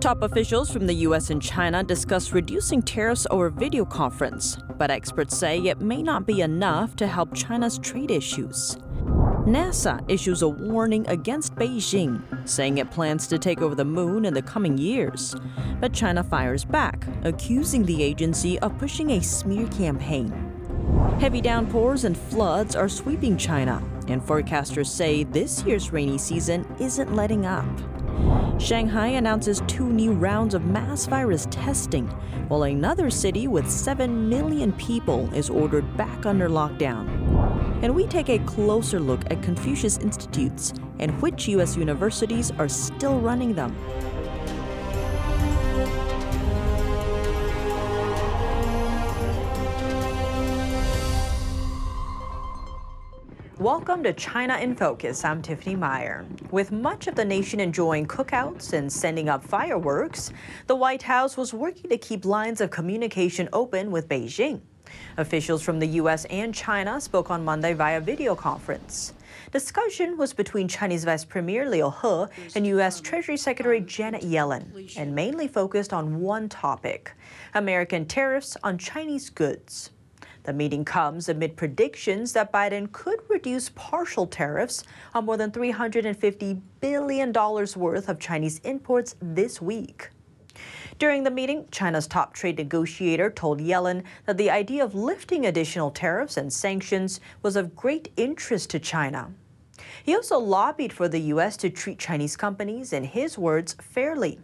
Top officials from the US and China discuss reducing tariffs over video conference, but experts say it may not be enough to help China's trade issues. NASA issues a warning against Beijing, saying it plans to take over the moon in the coming years. But China fires back, accusing the agency of pushing a smear campaign. Heavy downpours and floods are sweeping China, and forecasters say this year's rainy season isn't letting up. Shanghai announces two new rounds of mass virus testing, while another city with 7 million people is ordered back under lockdown. And we take a closer look at Confucius Institutes and which U.S. universities are still running them. Welcome to China in Focus. I'm Tiffany Meyer. With much of the nation enjoying cookouts and sending up fireworks, the White House was working to keep lines of communication open with Beijing. Officials from the U.S. and China spoke on Monday via video conference. Discussion was between Chinese Vice Premier Liu He and U.S. Treasury Secretary Janet Yellen, and mainly focused on one topic American tariffs on Chinese goods. The meeting comes amid predictions that Biden could reduce partial tariffs on more than $350 billion worth of Chinese imports this week. During the meeting, China's top trade negotiator told Yellen that the idea of lifting additional tariffs and sanctions was of great interest to China. He also lobbied for the U.S. to treat Chinese companies, in his words, fairly.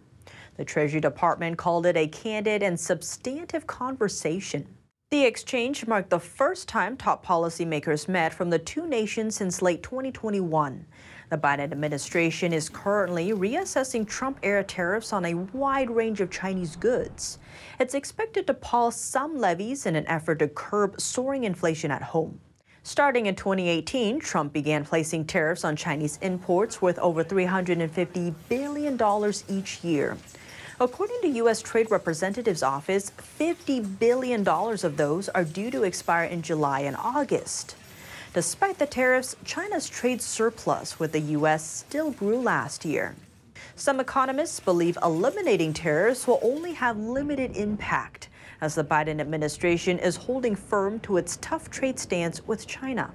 The Treasury Department called it a candid and substantive conversation. The exchange marked the first time top policymakers met from the two nations since late 2021. The Biden administration is currently reassessing Trump era tariffs on a wide range of Chinese goods. It's expected to pause some levies in an effort to curb soaring inflation at home. Starting in 2018, Trump began placing tariffs on Chinese imports worth over $350 billion each year. According to U.S. Trade Representative's office, $50 billion of those are due to expire in July and August. Despite the tariffs, China's trade surplus with the U.S. still grew last year. Some economists believe eliminating tariffs will only have limited impact, as the Biden administration is holding firm to its tough trade stance with China.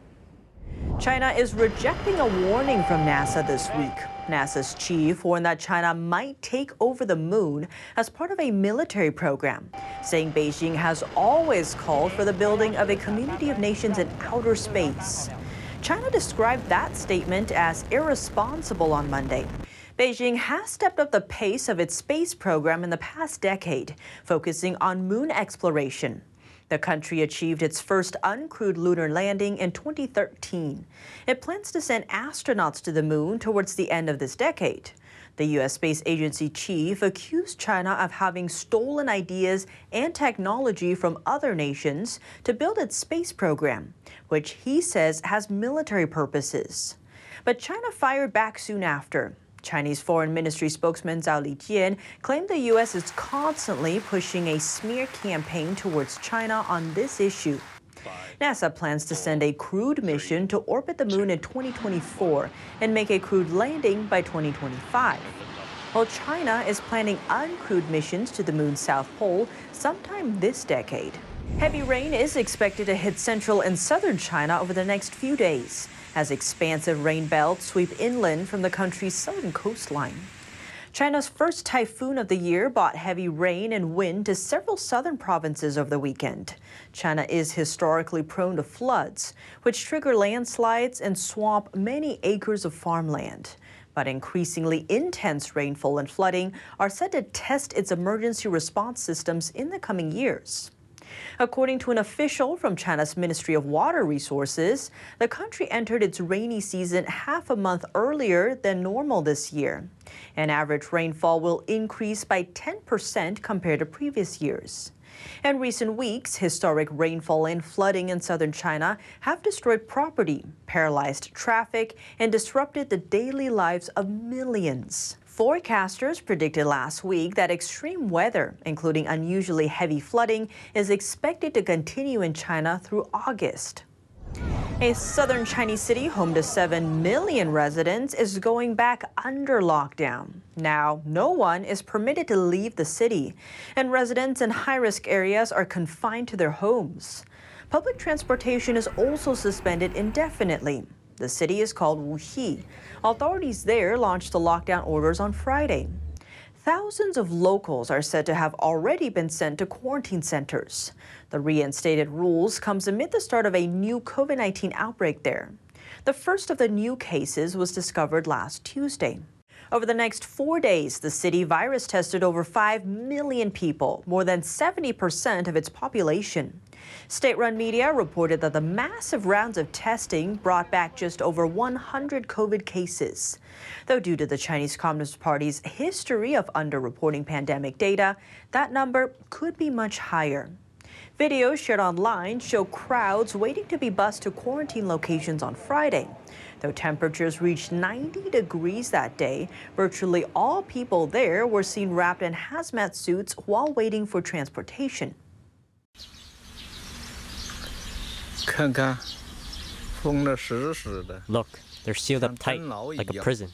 China is rejecting a warning from NASA this week. NASA's chief warned that China might take over the moon as part of a military program, saying Beijing has always called for the building of a community of nations in outer space. China described that statement as irresponsible on Monday. Beijing has stepped up the pace of its space program in the past decade, focusing on moon exploration. The country achieved its first uncrewed lunar landing in 2013. It plans to send astronauts to the moon towards the end of this decade. The U.S. Space Agency chief accused China of having stolen ideas and technology from other nations to build its space program, which he says has military purposes. But China fired back soon after. Chinese Foreign Ministry spokesman Zhao Lijian claimed the U.S. is constantly pushing a smear campaign towards China on this issue. NASA plans to send a crewed mission to orbit the moon in 2024 and make a crewed landing by 2025. While China is planning uncrewed missions to the moon's south pole sometime this decade. Heavy rain is expected to hit central and southern China over the next few days as expansive rain belts sweep inland from the country's southern coastline. China's first typhoon of the year brought heavy rain and wind to several southern provinces over the weekend. China is historically prone to floods, which trigger landslides and swamp many acres of farmland. But increasingly intense rainfall and flooding are set to test its emergency response systems in the coming years. According to an official from China's Ministry of Water Resources, the country entered its rainy season half a month earlier than normal this year. An average rainfall will increase by 10% compared to previous years. In recent weeks, historic rainfall and flooding in southern China have destroyed property, paralyzed traffic, and disrupted the daily lives of millions. Forecasters predicted last week that extreme weather, including unusually heavy flooding, is expected to continue in China through August. A southern Chinese city home to 7 million residents is going back under lockdown. Now, no one is permitted to leave the city, and residents in high risk areas are confined to their homes. Public transportation is also suspended indefinitely. The city is called Wuxi. Authorities there launched the lockdown orders on Friday. Thousands of locals are said to have already been sent to quarantine centers. The reinstated rules comes amid the start of a new COVID-19 outbreak there. The first of the new cases was discovered last Tuesday. Over the next four days, the city virus tested over 5 million people, more than 70% of its population. State run media reported that the massive rounds of testing brought back just over 100 COVID cases. Though, due to the Chinese Communist Party's history of underreporting pandemic data, that number could be much higher. Videos shared online show crowds waiting to be bused to quarantine locations on Friday. Though temperatures reached 90 degrees that day, virtually all people there were seen wrapped in hazmat suits while waiting for transportation. Look, they're sealed up tight, like a prison.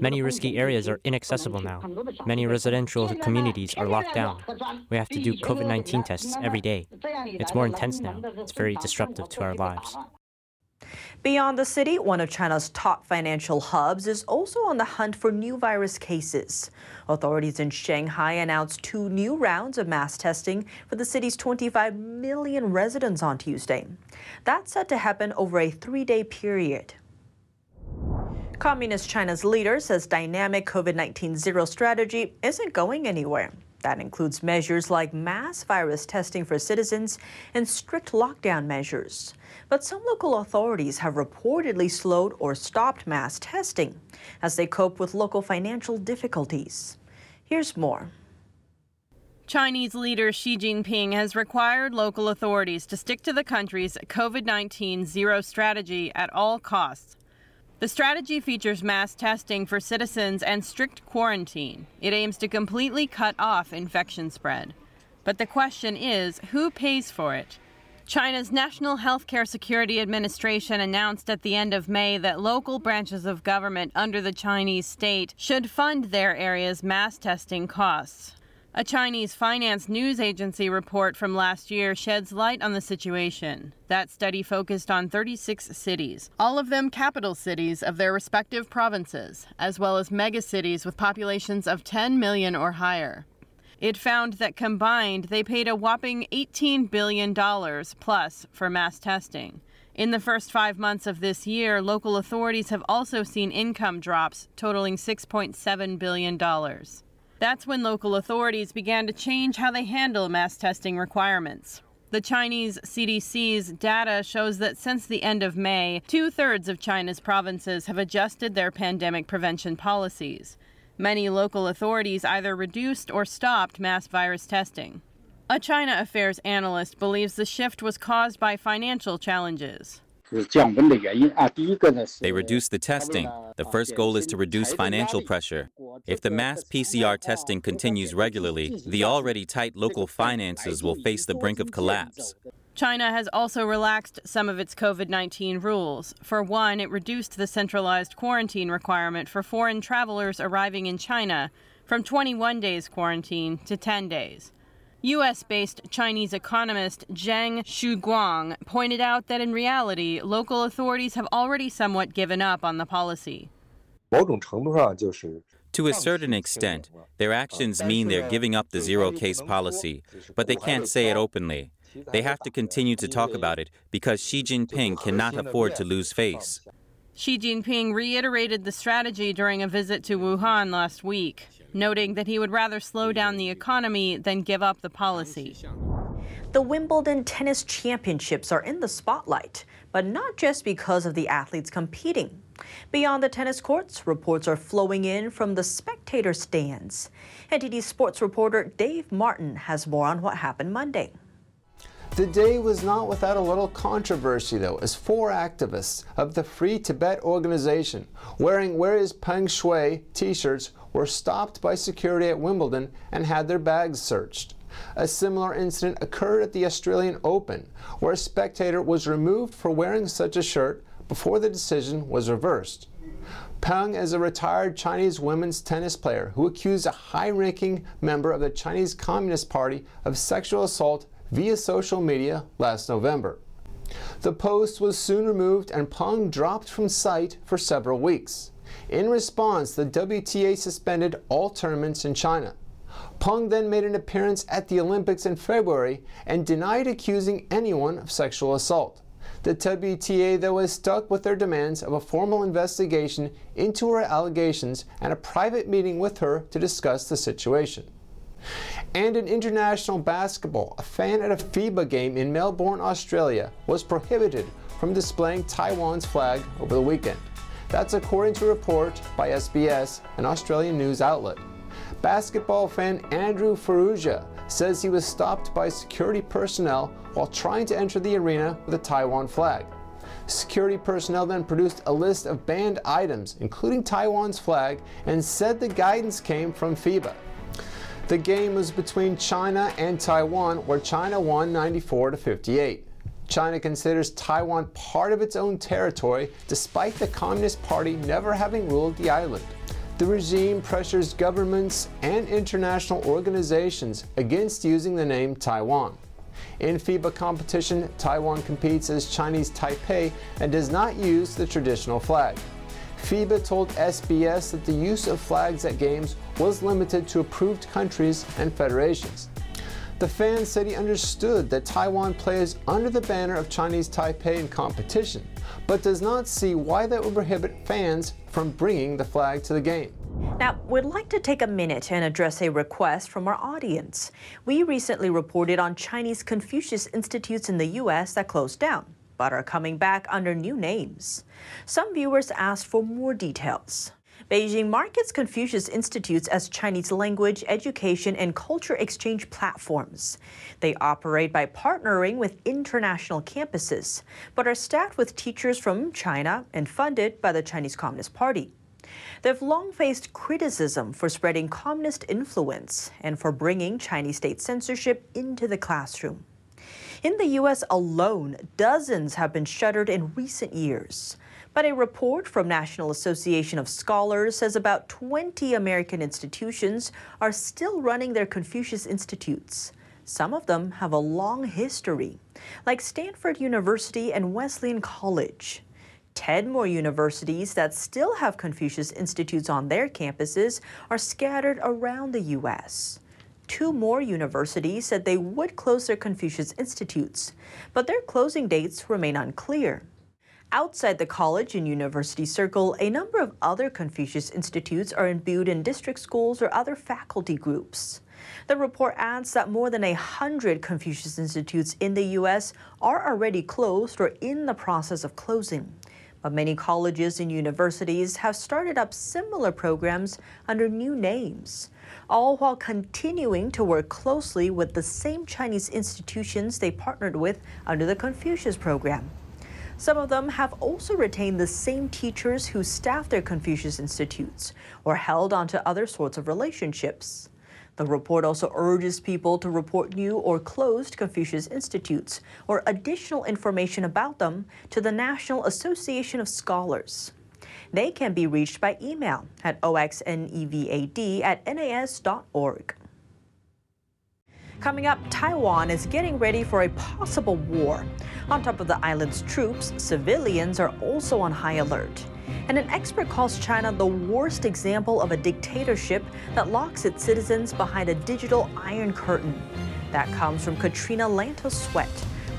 Many risky areas are inaccessible now. Many residential communities are locked down. We have to do COVID 19 tests every day. It's more intense now. It's very disruptive to our lives. Beyond the city, one of China's top financial hubs is also on the hunt for new virus cases. Authorities in Shanghai announced two new rounds of mass testing for the city's 25 million residents on Tuesday. That's set to happen over a three day period. Communist China's leader says dynamic COVID 19 zero strategy isn't going anywhere. That includes measures like mass virus testing for citizens and strict lockdown measures. But some local authorities have reportedly slowed or stopped mass testing as they cope with local financial difficulties. Here's more. Chinese leader Xi Jinping has required local authorities to stick to the country's COVID 19 zero strategy at all costs. The strategy features mass testing for citizens and strict quarantine. It aims to completely cut off infection spread. But the question is who pays for it? China's National Healthcare Security Administration announced at the end of May that local branches of government under the Chinese state should fund their area's mass testing costs. A Chinese finance news agency report from last year sheds light on the situation. That study focused on 36 cities, all of them capital cities of their respective provinces, as well as megacities with populations of 10 million or higher. It found that combined, they paid a whopping $18 billion plus for mass testing. In the first five months of this year, local authorities have also seen income drops totaling $6.7 billion. That's when local authorities began to change how they handle mass testing requirements. The Chinese CDC's data shows that since the end of May, two thirds of China's provinces have adjusted their pandemic prevention policies. Many local authorities either reduced or stopped mass virus testing. A China affairs analyst believes the shift was caused by financial challenges. They reduce the testing. The first goal is to reduce financial pressure. If the mass PCR testing continues regularly, the already tight local finances will face the brink of collapse. China has also relaxed some of its COVID 19 rules. For one, it reduced the centralized quarantine requirement for foreign travelers arriving in China from 21 days quarantine to 10 days. U.S. based Chinese economist Zhang Shuguang pointed out that in reality, local authorities have already somewhat given up on the policy. To a certain extent, their actions mean they're giving up the zero case policy, but they can't say it openly. They have to continue to talk about it because Xi Jinping cannot afford to lose face. Xi Jinping reiterated the strategy during a visit to Wuhan last week noting that he would rather slow down the economy than give up the policy. The Wimbledon Tennis Championships are in the spotlight, but not just because of the athletes competing. Beyond the tennis courts, reports are flowing in from the spectator stands. NTD sports reporter Dave Martin has more on what happened Monday. The day was not without a little controversy, though, as four activists of the Free Tibet organization, wearing Where is Peng Shuai t shirts, were stopped by security at Wimbledon and had their bags searched. A similar incident occurred at the Australian Open, where a spectator was removed for wearing such a shirt before the decision was reversed. Peng is a retired Chinese women's tennis player who accused a high ranking member of the Chinese Communist Party of sexual assault via social media last November. The post was soon removed and Peng dropped from sight for several weeks. In response, the WTA suspended all tournaments in China. Peng then made an appearance at the Olympics in February and denied accusing anyone of sexual assault. The WTA, though, has stuck with their demands of a formal investigation into her allegations and a private meeting with her to discuss the situation. And in international basketball, a fan at a FIBA game in Melbourne, Australia, was prohibited from displaying Taiwan's flag over the weekend. That's according to a report by SBS, an Australian news outlet. Basketball fan Andrew Ferrugia says he was stopped by security personnel while trying to enter the arena with a Taiwan flag. Security personnel then produced a list of banned items, including Taiwan's flag, and said the guidance came from FIBA. The game was between China and Taiwan, where China won 94 to 58. China considers Taiwan part of its own territory, despite the Communist Party never having ruled the island. The regime pressures governments and international organizations against using the name Taiwan. In FIBA competition, Taiwan competes as Chinese Taipei and does not use the traditional flag. FIBA told SBS that the use of flags at games was limited to approved countries and federations. The fan said he understood that Taiwan plays under the banner of Chinese Taipei in competition, but does not see why that would prohibit fans from bringing the flag to the game. Now, we'd like to take a minute and address a request from our audience. We recently reported on Chinese Confucius Institutes in the U.S. that closed down, but are coming back under new names. Some viewers asked for more details. Beijing markets Confucius Institutes as Chinese language, education, and culture exchange platforms. They operate by partnering with international campuses, but are staffed with teachers from China and funded by the Chinese Communist Party. They've long faced criticism for spreading communist influence and for bringing Chinese state censorship into the classroom. In the U.S. alone, dozens have been shuttered in recent years. But a report from National Association of Scholars says about 20 American institutions are still running their Confucius Institutes. Some of them have a long history, like Stanford University and Wesleyan College. 10 more universities that still have Confucius Institutes on their campuses are scattered around the U.S. Two more universities said they would close their Confucius Institutes, but their closing dates remain unclear. Outside the college and university circle, a number of other Confucius Institutes are imbued in district schools or other faculty groups. The report adds that more than a hundred Confucius Institutes in the U.S. are already closed or in the process of closing. But many colleges and universities have started up similar programs under new names, all while continuing to work closely with the same Chinese institutions they partnered with under the Confucius program. Some of them have also retained the same teachers who staff their Confucius Institutes or held onto other sorts of relationships. The report also urges people to report new or closed Confucius Institutes or additional information about them to the National Association of Scholars. They can be reached by email at oxnevad at nas.org. Coming up, Taiwan is getting ready for a possible war. On top of the island's troops, civilians are also on high alert. And an expert calls China the worst example of a dictatorship that locks its citizens behind a digital iron curtain. That comes from Katrina Lantos Swett,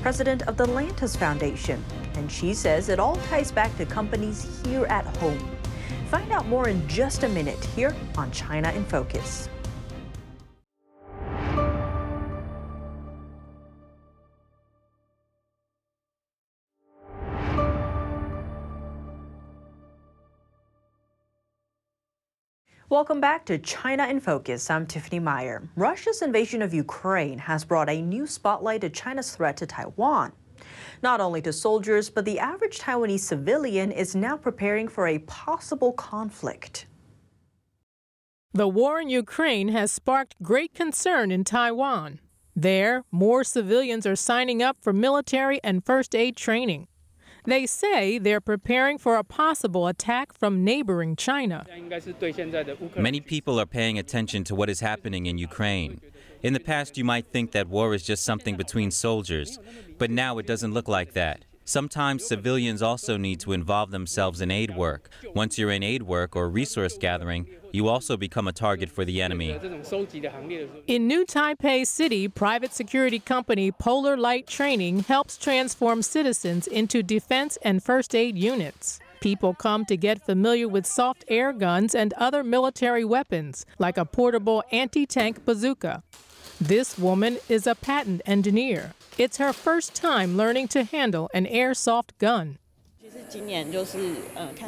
president of the Lantos Foundation. And she says it all ties back to companies here at home. Find out more in just a minute here on China in Focus. Welcome back to China in Focus. I'm Tiffany Meyer. Russia's invasion of Ukraine has brought a new spotlight to China's threat to Taiwan. Not only to soldiers, but the average Taiwanese civilian is now preparing for a possible conflict. The war in Ukraine has sparked great concern in Taiwan. There, more civilians are signing up for military and first aid training. They say they're preparing for a possible attack from neighboring China. Many people are paying attention to what is happening in Ukraine. In the past, you might think that war is just something between soldiers, but now it doesn't look like that. Sometimes civilians also need to involve themselves in aid work. Once you're in aid work or resource gathering, you also become a target for the enemy. In New Taipei City, private security company Polar Light Training helps transform citizens into defense and first aid units. People come to get familiar with soft air guns and other military weapons, like a portable anti tank bazooka. This woman is a patent engineer. It's her first time learning to handle an airsoft gun.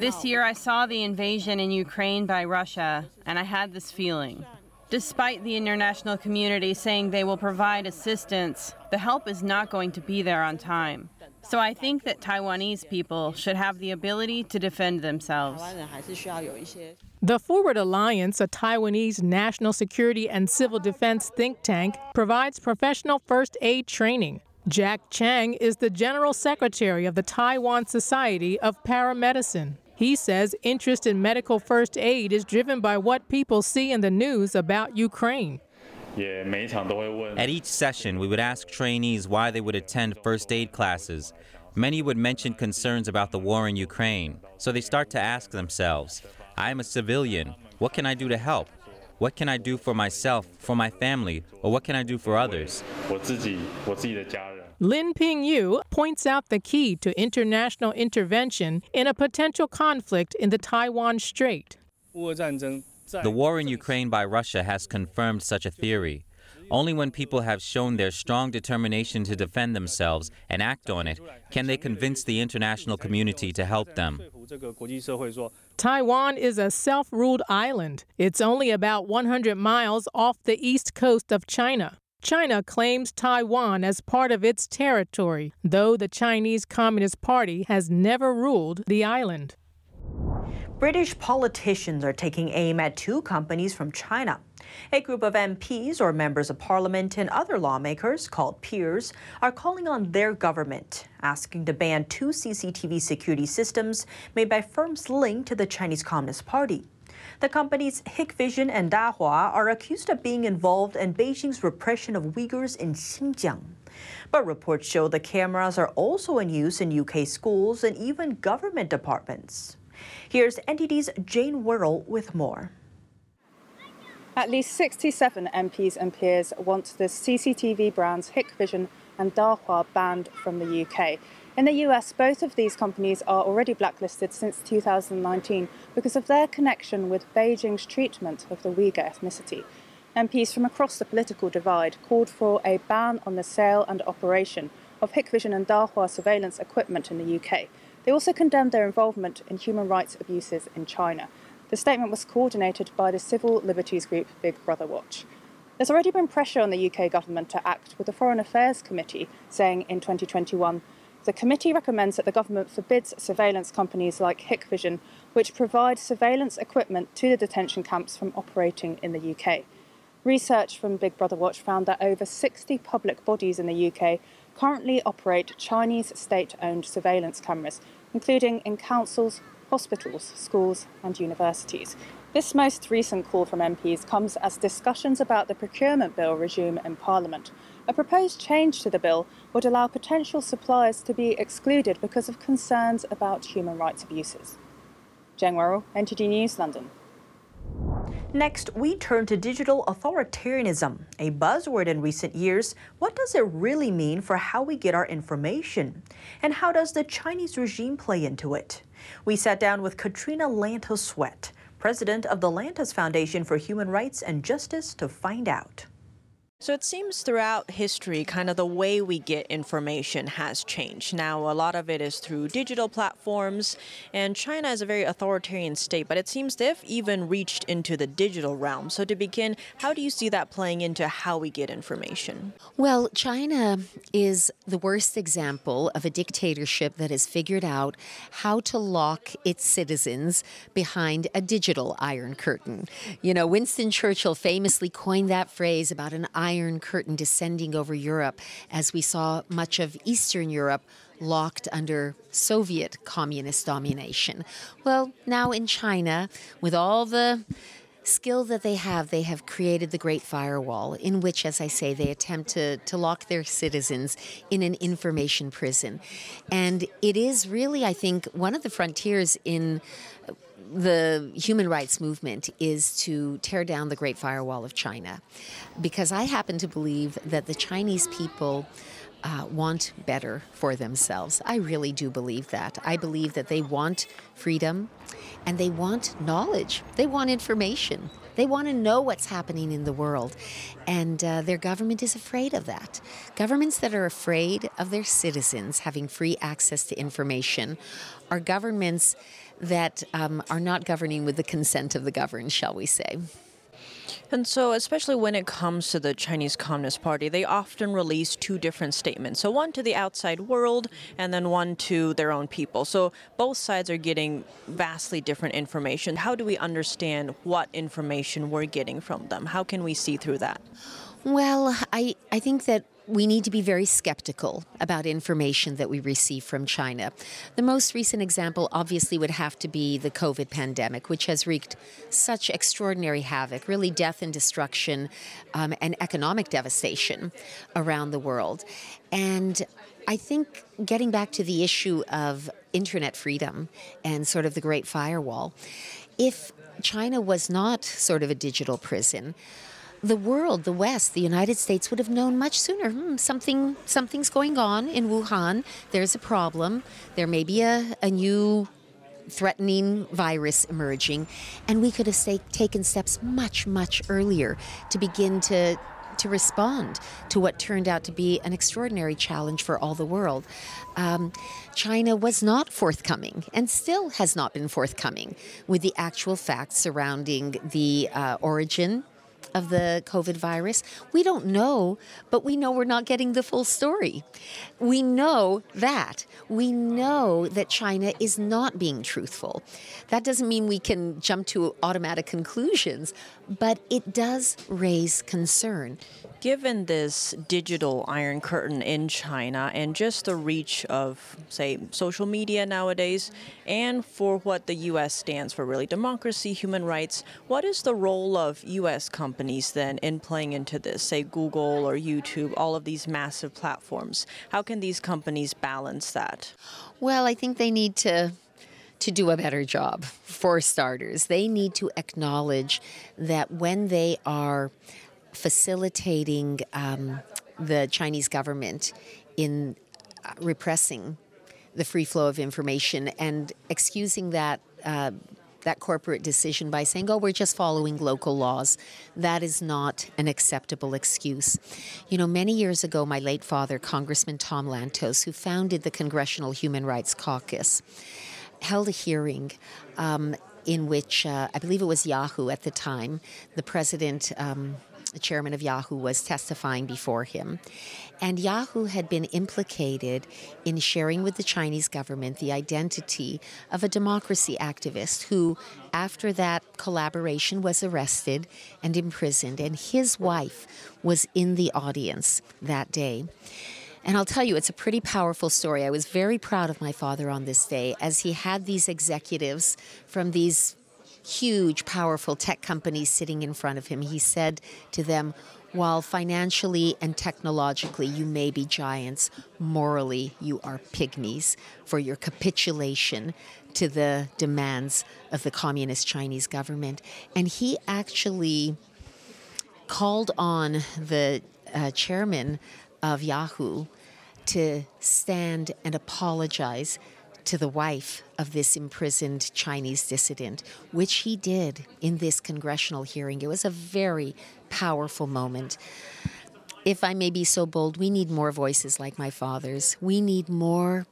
This year, I saw the invasion in Ukraine by Russia, and I had this feeling. Despite the international community saying they will provide assistance, the help is not going to be there on time. So I think that Taiwanese people should have the ability to defend themselves. The Forward Alliance, a Taiwanese national security and civil defense think tank, provides professional first aid training. Jack Chang is the general secretary of the Taiwan Society of Paramedicine. He says interest in medical first aid is driven by what people see in the news about Ukraine. At each session, we would ask trainees why they would attend first aid classes. Many would mention concerns about the war in Ukraine, so they start to ask themselves, I am a civilian. What can I do to help? What can I do for myself, for my family, or what can I do for others? Lin Ping Yu points out the key to international intervention in a potential conflict in the Taiwan Strait. The war in Ukraine by Russia has confirmed such a theory. Only when people have shown their strong determination to defend themselves and act on it can they convince the international community to help them. Taiwan is a self ruled island. It's only about 100 miles off the east coast of China. China claims Taiwan as part of its territory, though the Chinese Communist Party has never ruled the island. British politicians are taking aim at two companies from China. A group of MPs or members of parliament and other lawmakers, called peers, are calling on their government, asking to ban two CCTV security systems made by firms linked to the Chinese Communist Party. The companies Hikvision and Dahua are accused of being involved in Beijing's repression of Uyghurs in Xinjiang. But reports show the cameras are also in use in UK schools and even government departments. Here's NTD's Jane Werrell with more. At least 67 MPs and peers want the CCTV brands Hikvision and Dahua banned from the UK. In the US, both of these companies are already blacklisted since 2019 because of their connection with Beijing's treatment of the Uyghur ethnicity. MPs from across the political divide called for a ban on the sale and operation of Hikvision and Dahua surveillance equipment in the UK. They also condemned their involvement in human rights abuses in China. The statement was coordinated by the civil liberties group Big Brother Watch. There's already been pressure on the UK government to act, with the Foreign Affairs Committee saying in 2021 the committee recommends that the government forbids surveillance companies like Hikvision, which provide surveillance equipment to the detention camps, from operating in the UK. Research from Big Brother Watch found that over 60 public bodies in the UK currently operate Chinese state owned surveillance cameras, including in councils, hospitals, schools, and universities. This most recent call from MPs comes as discussions about the procurement bill resume in Parliament. A proposed change to the bill would allow potential suppliers to be excluded because of concerns about human rights abuses. Werrell, NTD News, London. Next, we turn to digital authoritarianism, a buzzword in recent years. What does it really mean for how we get our information? And how does the Chinese regime play into it? We sat down with Katrina Lantos Swett, president of the Lantos Foundation for Human Rights and Justice, to find out. So it seems throughout history, kind of the way we get information has changed. Now, a lot of it is through digital platforms, and China is a very authoritarian state, but it seems they've even reached into the digital realm. So, to begin, how do you see that playing into how we get information? Well, China is the worst example of a dictatorship that has figured out how to lock its citizens behind a digital iron curtain. You know, Winston Churchill famously coined that phrase about an iron Iron Curtain descending over Europe as we saw much of Eastern Europe locked under Soviet communist domination. Well, now in China, with all the skill that they have, they have created the Great Firewall, in which, as I say, they attempt to, to lock their citizens in an information prison. And it is really, I think, one of the frontiers in the human rights movement is to tear down the Great Firewall of China. Because I happen to believe that the Chinese people. Uh, want better for themselves. I really do believe that. I believe that they want freedom and they want knowledge, they want information. They want to know what's happening in the world. And uh, their government is afraid of that. Governments that are afraid of their citizens having free access to information are governments that um, are not governing with the consent of the governed, shall we say. And so, especially when it comes to the Chinese Communist Party, they often release two different statements. So, one to the outside world, and then one to their own people. So, both sides are getting vastly different information. How do we understand what information we're getting from them? How can we see through that? Well, I, I think that we need to be very skeptical about information that we receive from China. The most recent example, obviously, would have to be the COVID pandemic, which has wreaked such extraordinary havoc, really death and destruction, um, and economic devastation around the world. And I think getting back to the issue of internet freedom and sort of the Great Firewall, if China was not sort of a digital prison, the world, the West, the United States would have known much sooner. Hmm, something, something's going on in Wuhan. There's a problem. There may be a, a new threatening virus emerging, and we could have say, taken steps much, much earlier to begin to to respond to what turned out to be an extraordinary challenge for all the world. Um, China was not forthcoming and still has not been forthcoming with the actual facts surrounding the uh, origin of the COVID virus? We don't know, but we know we're not getting the full story. We know that. We know that China is not being truthful. That doesn't mean we can jump to automatic conclusions, but it does raise concern given this digital iron curtain in China and just the reach of, say, social media nowadays, and for what the U.S. stands for really democracy, human rights, what is the role of U.S. companies then in playing into this, say, Google or YouTube, all of these massive platforms? How can these companies balance that? Well, I think they need to to do a better job for starters. They need to acknowledge that when they are facilitating um, the Chinese government in uh, repressing the free flow of information and excusing that. Uh, that corporate decision by saying, oh, we're just following local laws. That is not an acceptable excuse. You know, many years ago, my late father, Congressman Tom Lantos, who founded the Congressional Human Rights Caucus, held a hearing um, in which uh, I believe it was Yahoo at the time, the president. Um, the chairman of Yahoo, was testifying before him. And Yahoo had been implicated in sharing with the Chinese government the identity of a democracy activist who, after that collaboration, was arrested and imprisoned. And his wife was in the audience that day. And I'll tell you, it's a pretty powerful story. I was very proud of my father on this day as he had these executives from these huge, powerful tech companies sitting in front of him. He said to them, while financially and technologically you may be giants, morally you are pygmies for your capitulation to the demands of the communist Chinese government. And he actually called on the uh, chairman of Yahoo to stand and apologize to the wife of this imprisoned Chinese dissident, which he did in this congressional hearing. It was a very powerful moment. if I may be so bold, we need more voices like my father's. We need more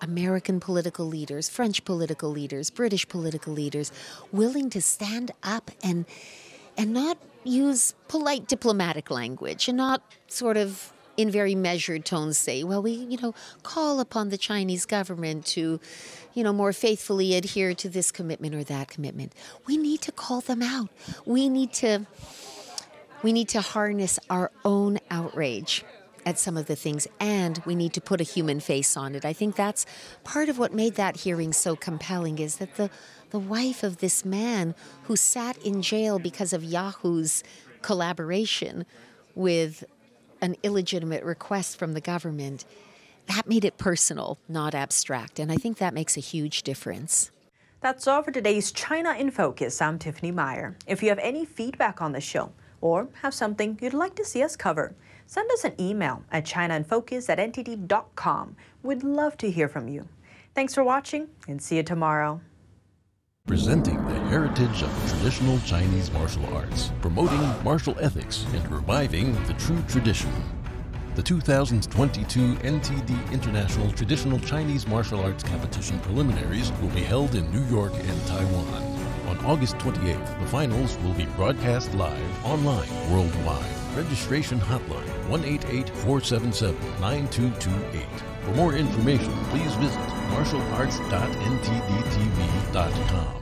American political leaders, French political leaders, British political leaders willing to stand up and and not use polite diplomatic language and not sort of in very measured tones say, well, we, you know, call upon the Chinese government to, you know, more faithfully adhere to this commitment or that commitment. We need to call them out. We need to we need to harness our own outrage at some of the things and we need to put a human face on it. I think that's part of what made that hearing so compelling is that the the wife of this man who sat in jail because of Yahoo's collaboration with an illegitimate request from the government, that made it personal, not abstract. And I think that makes a huge difference. That's all for today's China in Focus. I'm Tiffany Meyer. If you have any feedback on the show or have something you'd like to see us cover, send us an email at chinainfocus at ntd.com. We'd love to hear from you. Thanks for watching and see you tomorrow. Presenting the heritage of traditional Chinese martial arts, promoting martial ethics, and reviving the true tradition. The 2022 NTD International Traditional Chinese Martial Arts Competition preliminaries will be held in New York and Taiwan. On August 28th, the finals will be broadcast live online worldwide. Registration hotline 188 477 9228. For more information, please visit martialarts.ntdtv.com.